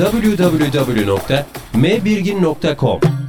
www.mbirgin.com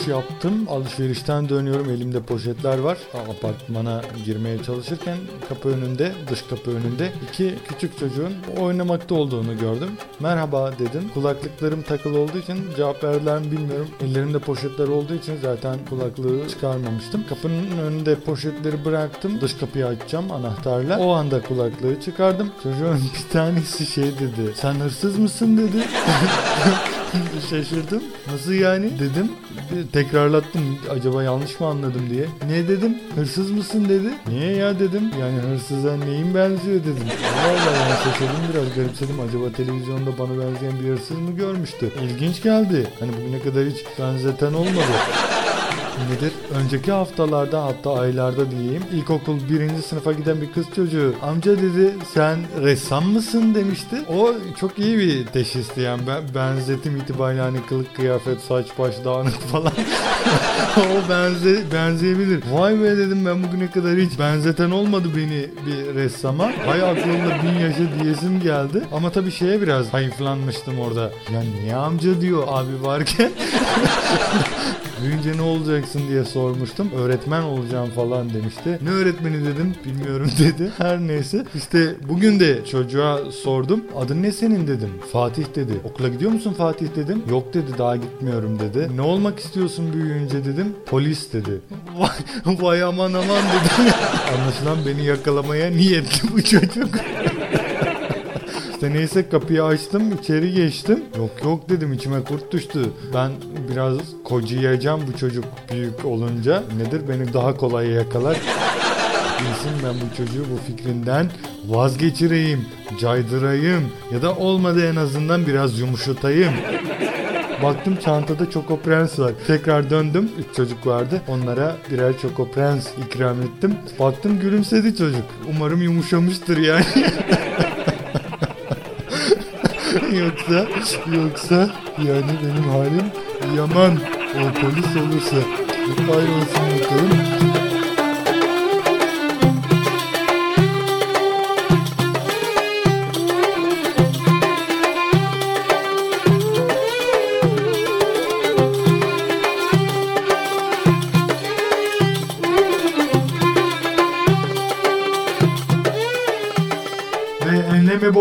alışveriş yaptım. Alışverişten dönüyorum. Elimde poşetler var. Apartmana girmeye çalışırken kapı önünde, dış kapı önünde iki küçük çocuğun oynamakta olduğunu gördüm. Merhaba dedim. Kulaklıklarım takılı olduğu için cevap verdiler mi bilmiyorum. Ellerimde poşetler olduğu için zaten kulaklığı çıkarmamıştım. Kapının önünde poşetleri bıraktım. Dış kapıyı açacağım anahtarla. O anda kulaklığı çıkardım. Çocuğun bir tanesi şey dedi. Sen hırsız mısın dedi. Şaşırdım. Nasıl yani dedim. Tekrarlattım. Acaba yanlış mı anladım diye. Ne dedim? Hırsız mısın dedi. Niye ya dedim. Yani hırsıza neyin benziyor dedim. Allah yani şaşırdım biraz garipsedim. Acaba televizyonda bana benzeyen bir hırsız mı görmüştü? İlginç geldi. Hani bugüne kadar hiç benzeten olmadı nedir? Önceki haftalarda hatta aylarda diyeyim ilkokul birinci sınıfa giden bir kız çocuğu amca dedi sen ressam mısın demişti. O çok iyi bir teşhisti yani ben, benzetim itibariyle hani kılık kıyafet saç baş dağınık falan o benze, benzeyebilir. Vay be dedim ben bugüne kadar hiç benzeten olmadı beni bir ressama. Hay aklımda bin yaşa diyesim geldi. Ama tabii şeye biraz hayıflanmıştım orada. Ya niye amca diyor abi varken Büyünce ne olacaksın diye sormuştum. Öğretmen olacağım falan demişti. Ne öğretmeni dedim bilmiyorum dedi. Her neyse işte bugün de çocuğa sordum. Adın ne senin dedim. Fatih dedi. Okula gidiyor musun Fatih dedim. Yok dedi daha gitmiyorum dedi. Ne olmak istiyorsun büyüyünce dedim. Polis dedi. Vay, vay aman aman dedi. Anlaşılan beni yakalamaya niyetli bu çocuk. İşte neyse kapıyı açtım içeri geçtim. Yok yok dedim içime kurt düştü. Ben biraz kocayacağım bu çocuk büyük olunca. Nedir beni daha kolay yakalar. Bilsin ben bu çocuğu bu fikrinden vazgeçireyim, caydırayım ya da olmadı en azından biraz yumuşatayım. Baktım çantada Choco Prens var. Tekrar döndüm. Üç çocuk vardı. Onlara birer Choco Prens ikram ettim. Baktım gülümsedi çocuk. Umarım yumuşamıştır yani. yoksa yoksa yani benim halim yaman o polis olursa ayrılsın bakalım.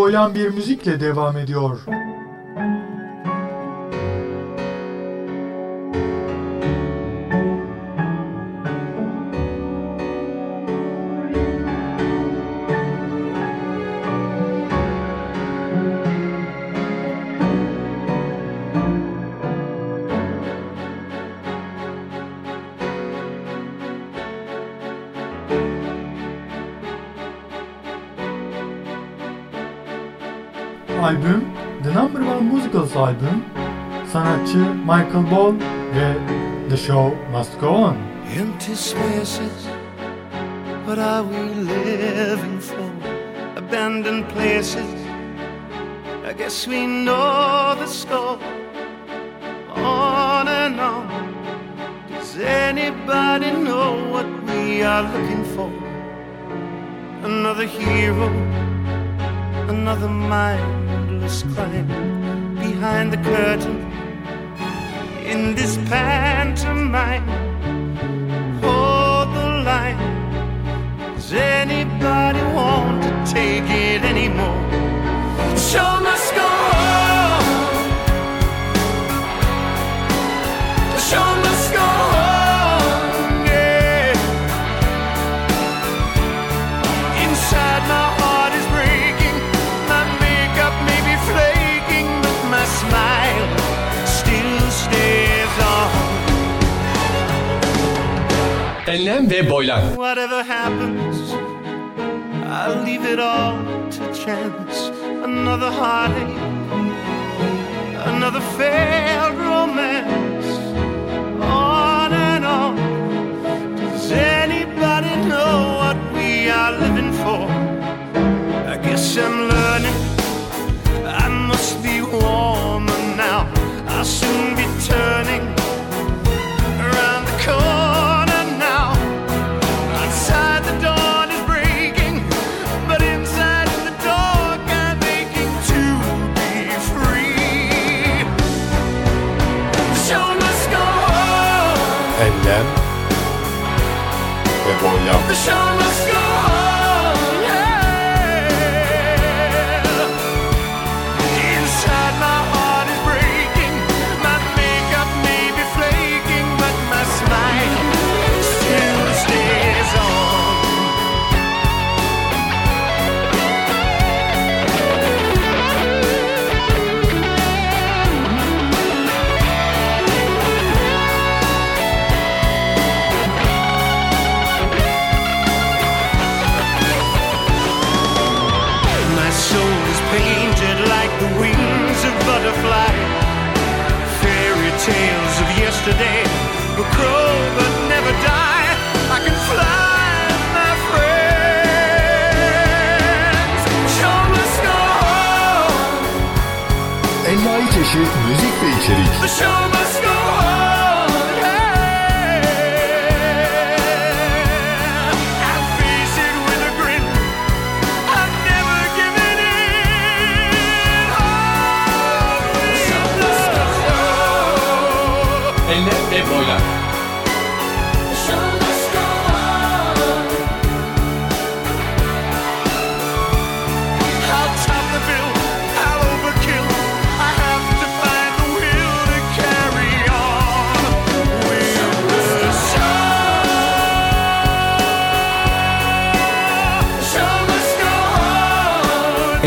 Boylan bir müzikle devam ediyor. albüm The Number One Musicals albüm sanatçı Michael Ball ve The Show Must Go On. Empty spaces What are we living for? Abandoned places I guess we know the score On and on Does anybody know what we are looking for? Another hero Another mind this crying behind the curtain in this pantomime. Hold the line. Does anybody want to take it anymore? Show me. Enlem ve boylan. Whatever happens, I'll leave it all to chance. Another heartache, another fail. the show.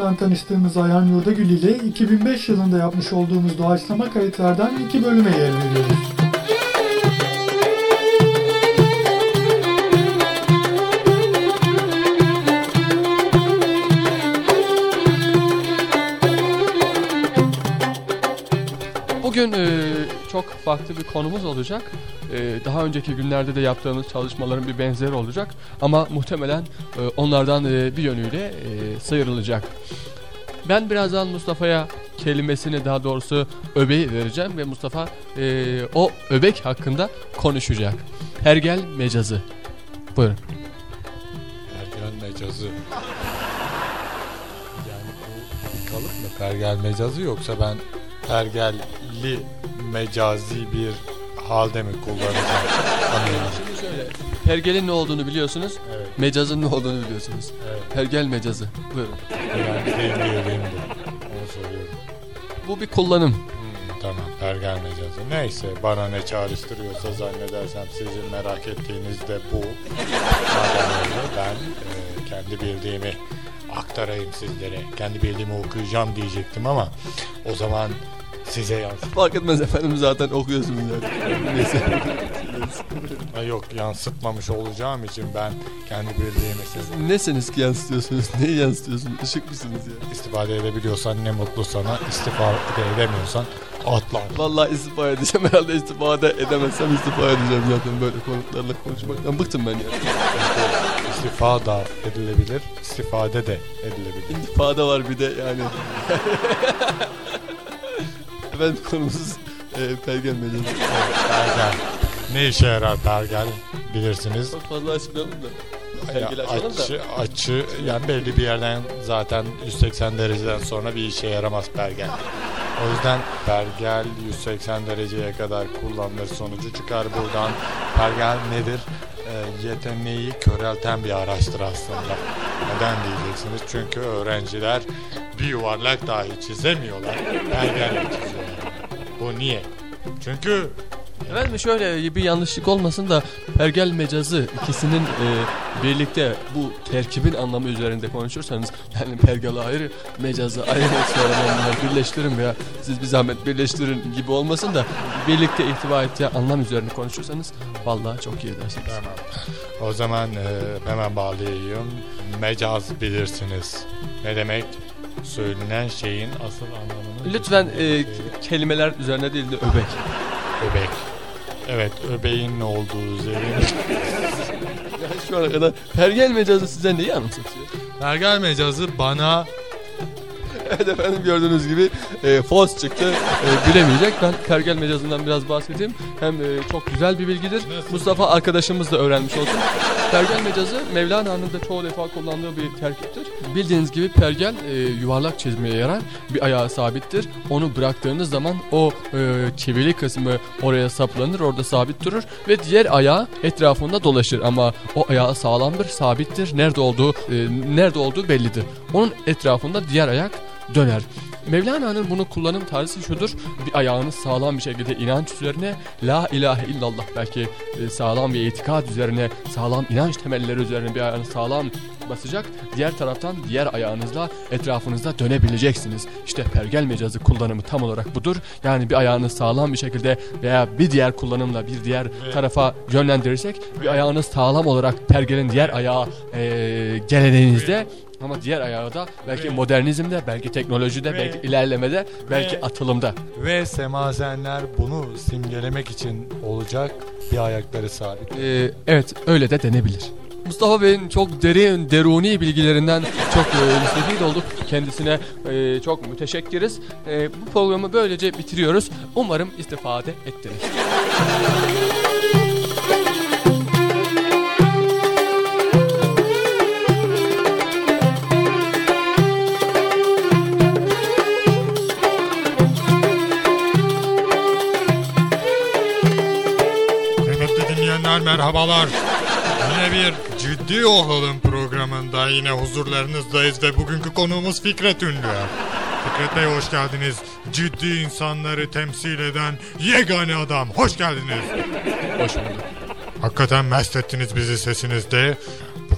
tarafından tanıştığımız Ayhan Yurdagül ile 2005 yılında yapmış olduğumuz doğaçlama kayıtlardan iki bölüme yer veriyoruz. Bugün e, çok farklı bir konumuz olacak. Ee, daha önceki günlerde de yaptığımız çalışmaların bir benzeri olacak. Ama muhtemelen e, onlardan e, bir yönüyle e, sıyrılacak. Ben birazdan Mustafa'ya kelimesini daha doğrusu öbeği vereceğim ve Mustafa e, o öbek hakkında konuşacak. Hergel mecazı. Buyurun. Hergel mecazı. yani bu kalıp mı pergel mecazı yoksa ben pergel pergelli mecazi bir? Anlayamadım. Şimdi şöyle. Pergelin ne olduğunu biliyorsunuz. Evet, Mecazın ne olduğunu biliyorsunuz. evet. Pergel mecazı. Buyurun. Ben diyeyim de. Onu soruyorum. Bu bir kullanım. Hmm, tamam pergel mecazı. Neyse bana ne çağrıştırıyorsa zannedersem sizin merak ettiğiniz de bu. Ben e, kendi bildiğimi aktarayım sizlere. Kendi bildiğimi okuyacağım diyecektim ama o zaman size yansıt. Fark etmez efendim zaten okuyorsunuz yani. Neyse. Ha, Yok yansıtmamış olacağım için ben kendi bildiğimi size Nesiniz ki yansıtıyorsunuz? Neyi yansıtıyorsunuz? Işık mısınız ya? istifade edebiliyorsan ne mutlu sana. istifade edemiyorsan atla. Vallahi istifa edeceğim herhalde istifade edemezsem istifa edeceğim zaten böyle konuklarla konuşmaktan bıktım ben ya. İstifa da edilebilir, istifade de edilebilir. İntifada var bir de yani. Efendim konumuz e, pergel mecazı. Pergel. Ne işe yarar pergel bilirsiniz. Çok fazla açıklayalım da. Pergeli açalım da. açı, açı yani belli bir yerden zaten 180 dereceden sonra bir işe yaramaz pergel. O yüzden pergel 180 dereceye kadar kullanılır sonucu çıkar buradan. Pergel nedir? Ee, yeteneği körelten bir araçtır aslında. Neden diyeceksiniz? Çünkü öğrenciler bir yuvarlak dahi çizemiyorlar. Pergelle çiziyorlar. Bu niye? Çünkü Efendim şöyle bir yanlışlık olmasın da pergel mecazı ikisinin e, birlikte bu terkibin anlamı üzerinde konuşursanız yani pergel ayrı mecazı ayrı bunları birleştirin veya siz bir zahmet birleştirin gibi olmasın da birlikte ihtiva ettiği anlam üzerine konuşursanız vallahi çok iyi edersiniz. Tamam. O zaman e, hemen bağlayayım. Mecaz bilirsiniz. Ne demek? Söylenen şeyin asıl anlamını... Lütfen e, kelimeler üzerine değil de öbek. Öbek. Evet, öbeğin ne olduğu üzerine. Yani şu ana kadar pergel mecazı size neyi anımsatıyor? Pergel mecazı bana Evet efendim gördüğünüz gibi e, Fos çıktı. E, bilemeyecek. Ben pergel mecazından biraz bahsedeyim. Hem e, çok güzel bir bilgidir. Mustafa arkadaşımız da öğrenmiş olsun. Pergel mecazı Mevlana'nın da çoğu defa kullandığı bir terkiptir. Bildiğiniz gibi pergel e, yuvarlak çizmeye yarar. Bir ayağı sabittir. Onu bıraktığınız zaman o e, çivili kısmı oraya saplanır. Orada sabit durur. Ve diğer ayağı etrafında dolaşır. Ama o ayağı sağlamdır, sabittir. Nerede olduğu, e, nerede olduğu bellidir. Onun etrafında diğer ayak döner. Mevlana'nın bunu kullanım tarzı şudur. Bir ayağınız sağlam bir şekilde inanç üzerine La ilahe illallah belki e, sağlam bir itikad üzerine sağlam inanç temelleri üzerine bir ayağınız sağlam basacak. Diğer taraftan diğer ayağınızla etrafınızda dönebileceksiniz. İşte pergel mecazı kullanımı tam olarak budur. Yani bir ayağınız sağlam bir şekilde veya bir diğer kullanımla bir diğer tarafa yönlendirirsek bir ayağınız sağlam olarak pergelin diğer ayağı e, geleneğinizde ama diğer ayağı da belki modernizmde, belki teknolojide, Ve- belki ilerlemede, belki ve- atılımda. ve semazenler bunu simgelemek için olacak bir ayakları sabit. Ee, evet öyle de denebilir. Mustafa Bey'in çok derin, deruni bilgilerinden çok e, müstefid olduk. Kendisine e, çok müteşekkiriz. E, bu programı böylece bitiriyoruz. Umarım istifade ettiniz. Merhabalar. Yine bir ciddi olalım programında yine huzurlarınızdayız ve bugünkü konuğumuz Fikret Ünlü. Fikret Bey hoş geldiniz. Ciddi insanları temsil eden yegane adam. Hoş geldiniz. Hoş bulduk. Hakikaten mest ettiniz bizi sesinizde.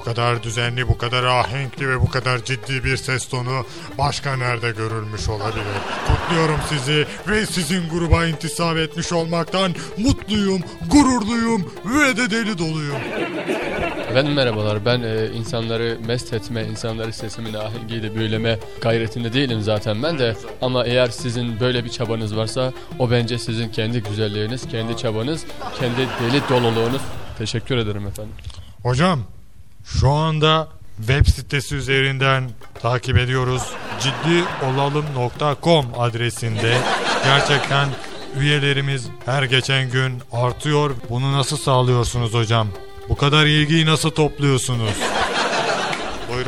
Bu kadar düzenli, bu kadar ahenkli ve bu kadar ciddi bir ses tonu başka nerede görülmüş olabilir? Kutluyorum sizi ve sizin gruba intisap etmiş olmaktan mutluyum, gururluyum ve de deli doluyum. Efendim merhabalar. Ben e, insanları mest etme, insanları sesimin ahengiyle büyüleme gayretinde değilim zaten ben de. Ama eğer sizin böyle bir çabanız varsa o bence sizin kendi güzelliğiniz, kendi çabanız, kendi deli doluluğunuz. Teşekkür ederim efendim. Hocam şu anda web sitesi üzerinden takip ediyoruz. ciddiolalım.com adresinde gerçekten üyelerimiz her geçen gün artıyor. Bunu nasıl sağlıyorsunuz hocam? Bu kadar ilgiyi nasıl topluyorsunuz?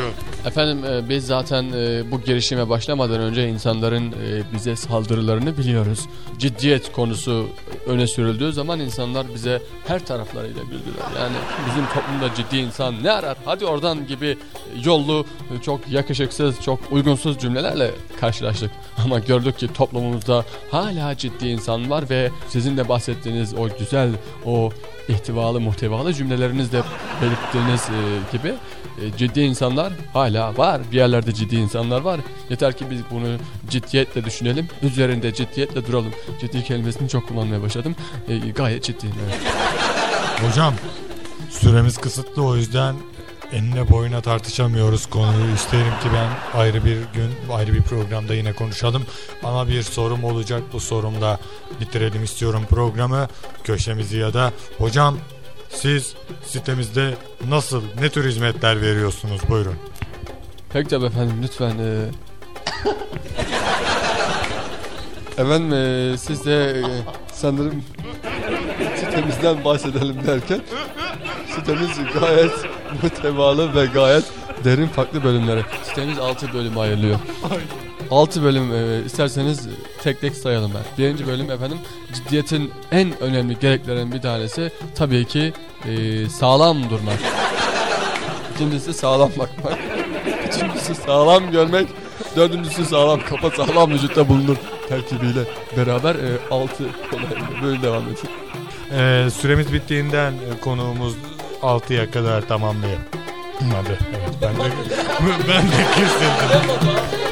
Buyurun. Efendim e, biz zaten e, bu girişime başlamadan önce insanların e, bize saldırılarını biliyoruz. Ciddiyet konusu öne sürüldüğü zaman insanlar bize her taraflarıyla güldüler. Yani bizim toplumda ciddi insan ne arar? Hadi oradan gibi yollu, çok yakışıksız, çok uygunsuz cümlelerle karşılaştık. Ama gördük ki toplumumuzda hala ciddi insan var ve sizin de bahsettiğiniz o güzel, o ihtivalı, muhtevalı cümlelerinizle belirttiğiniz gibi e, ciddi insanlar hala var. Bir yerlerde ciddi insanlar var. Yeter ki biz bunu ciddiyetle düşünelim. Üzerinde ciddiyetle duralım. Ciddi kelimesini çok kullanmaya başladım. E, gayet. Evet. Hocam süremiz kısıtlı o yüzden enine boyuna tartışamıyoruz konuyu. İsterim ki ben ayrı bir gün ayrı bir programda yine konuşalım. Ama bir sorum olacak bu sorumla bitirelim istiyorum programı. Köşemizi ya da hocam siz sitemizde nasıl ne tür hizmetler veriyorsunuz buyurun. Peki tabii efendim lütfen. E... efendim e, siz de e, sanırım sitemizden bahsedelim derken sitemiz gayet mütevalı ve gayet derin farklı bölümlere. Sitemiz 6 bölüme ayrılıyor. 6 bölüm e, isterseniz tek tek sayalım ben. Birinci bölüm efendim ciddiyetin en önemli gereklerinden bir tanesi tabii ki e, sağlam durmak. İkincisi sağlam bakmak. Üçüncüsü sağlam görmek. Dördüncüsü sağlam kafa sağlam vücutta bulunur terkibiyle beraber e, 6 konularıyla böyle devam ediyor. Ee, süremiz bittiğinden e, konuğumuz 6'ya kadar tamamlayalım. Hadi evet ben de ben de kesildim.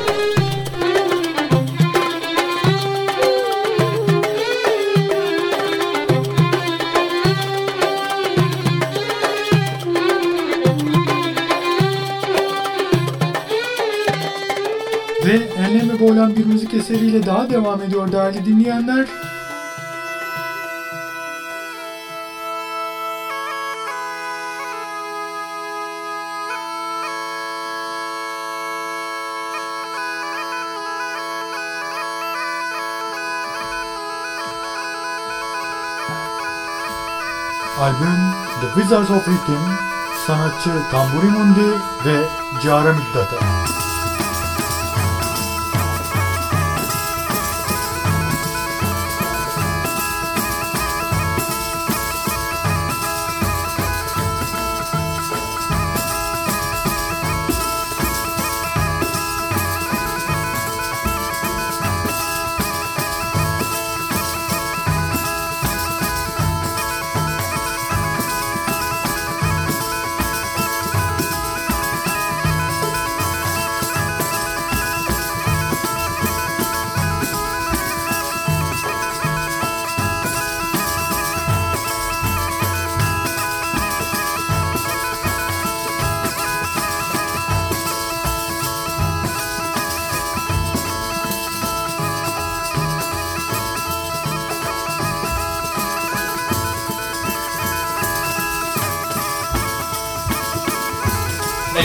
boylan bir müzik eseriyle daha devam ediyor değerli dinleyenler. Albüm The Wizards of Rhythm, sanatçı Tamburi Mundi ve Cara Middata.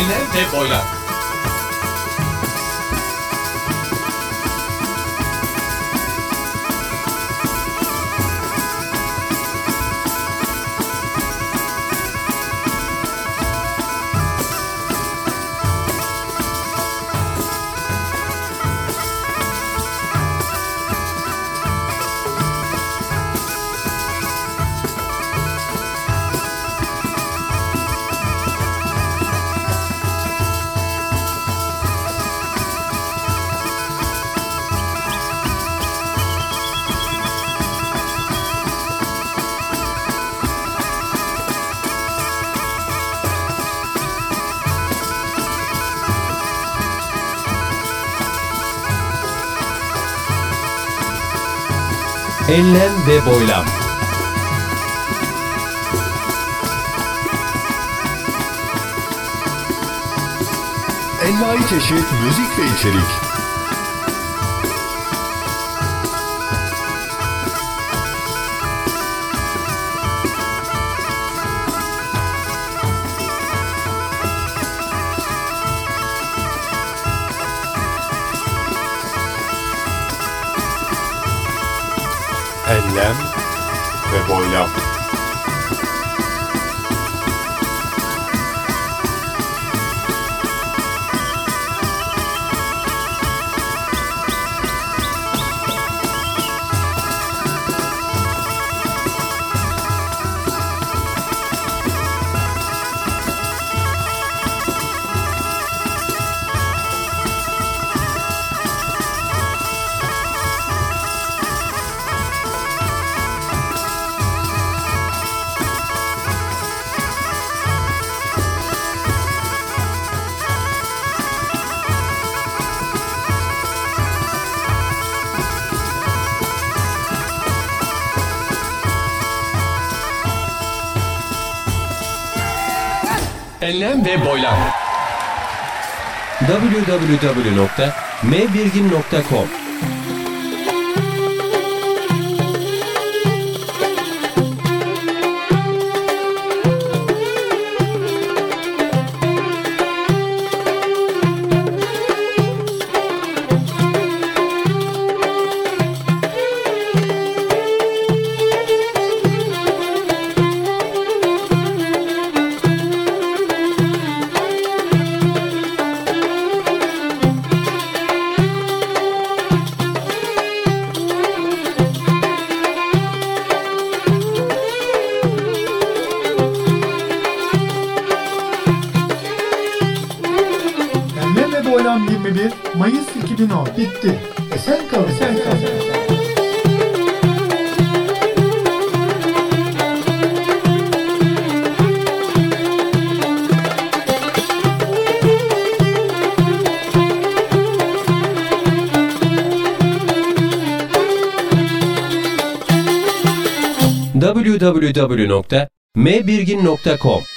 Enler ve. Enlem ve boylam. Envai çeşit müzik ve içerik. enlem ve boylam. Enlem ve boylam. www.mbirgin.com bitti. Esen kalın. Esen kalın. www.mbirgin.com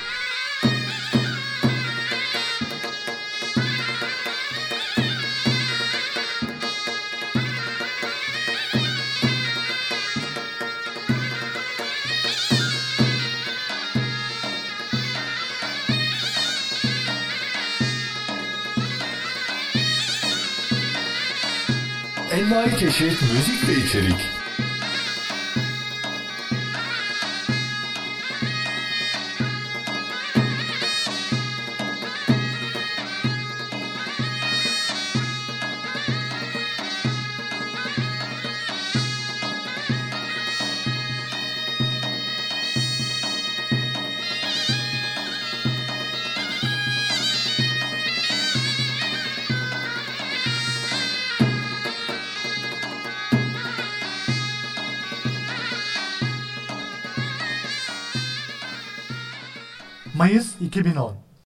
Envai çeşit müzik ve içerik. ケビの